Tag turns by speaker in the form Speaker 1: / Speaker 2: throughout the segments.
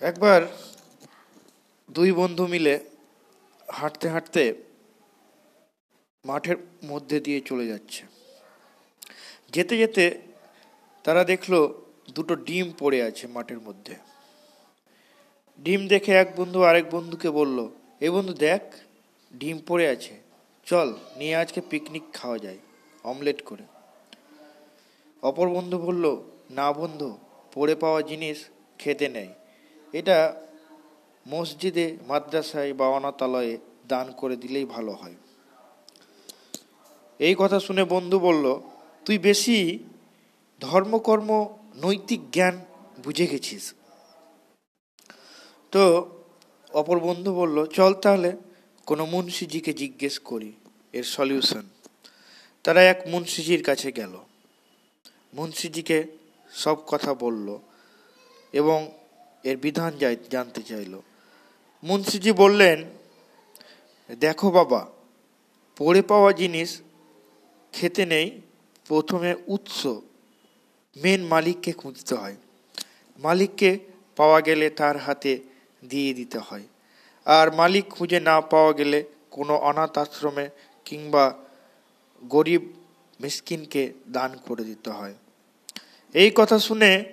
Speaker 1: একবার দুই বন্ধু মিলে হাঁটতে হাঁটতে মাঠের মধ্যে দিয়ে চলে যাচ্ছে। যেতে যেতে তারা দেখল দুটো ডিম পড়ে আছে মাঠের মধ্যে। ডিম দেখে এক বন্ধু আরেক বন্ধুকে বলল, এ বন্ধু দেখ, ডিম পড়ে আছে। চল, নিয়ে আজকে পিকনিক খাওয়া যায় অমলেট করে। অপর বন্ধু বলল, না বন্ধু, পড়ে পাওয়া জিনিস খেতে নেই। এটা মসজিদে, মাদ্রাসায় বা অনাথালয়ে দান করে দিলেই ভালো হয়। এই কথা শুনে বন্ধু বলল, তুই বেশি ধর্মকর্ম, নৈতিক জ্ঞান বুঝে গেছিস। তো অপর বন্ধু বলল, চল তাহলে, কোনো মুন্সিজিকে জিজ্ঞেস করি, এর সলিউশন। তারা এক মুন্সিজির কাছে গেল। মুন্সিজিকে সব কথা বলল এবং এর বিধান জানতে চাইল। মুন্সিজি বললেন, দেখো বাবা, পড়ে পাওয়া জিনিস খেতে নেই, প্রথমে উৎস মেন মালিককে খুঁজতে হয়। মালিককে পাওয়া গেলে তার হাতে দিয়ে দিতে হয়। আর মালিক খুঁজে না পাওয়া গেলে কোনো অনাথ আশ্রমে কিংবা গরিব মিসকিনকে দান করে দিতে হয়। এই কথা শুনে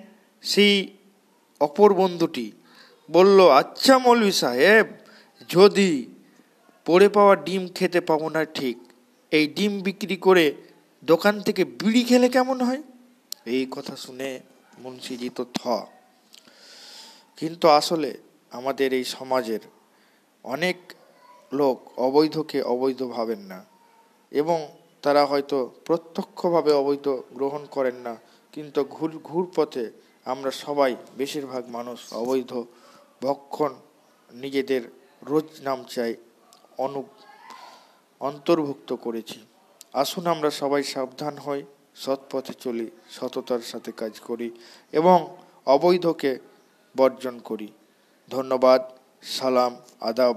Speaker 1: সেই অপর বন্ধুটি বলল আচ্ছা মৌলভি সাহেব, যদি পড়ে পাওয়া ডিম খেতে পাবো না ঠিক, এই ডিম বিক্রি করে দোকান থেকে বিড়ি খেলে কেমন হয়? এই কথা শুনে মুন্সিজি তো থ। কিন্তু আসলে আমাদের এই সমাজের অনেক লোক অবৈধকে অবৈধ ভাবেন না এবং তারা হয়তো প্রত্যক্ষভাবে অবৈধ গ্রহণ করেন না, কিন্তু ঘুর ঘুর পথে আমরা সবাই বেশিরভাগ মানুষ অবৈধ, ভক্ষণ, নিজেদের রোজ নাম চাই অনু অন্তর্ভুক্ত করেছি। আসুন আমরা সবাই সাবধান হই সৎ পথে চলি, সততার সাথে কাজ করি এবং অবৈধকে বর্জন করি। ধন্যবাদ, সালাম, আদাব।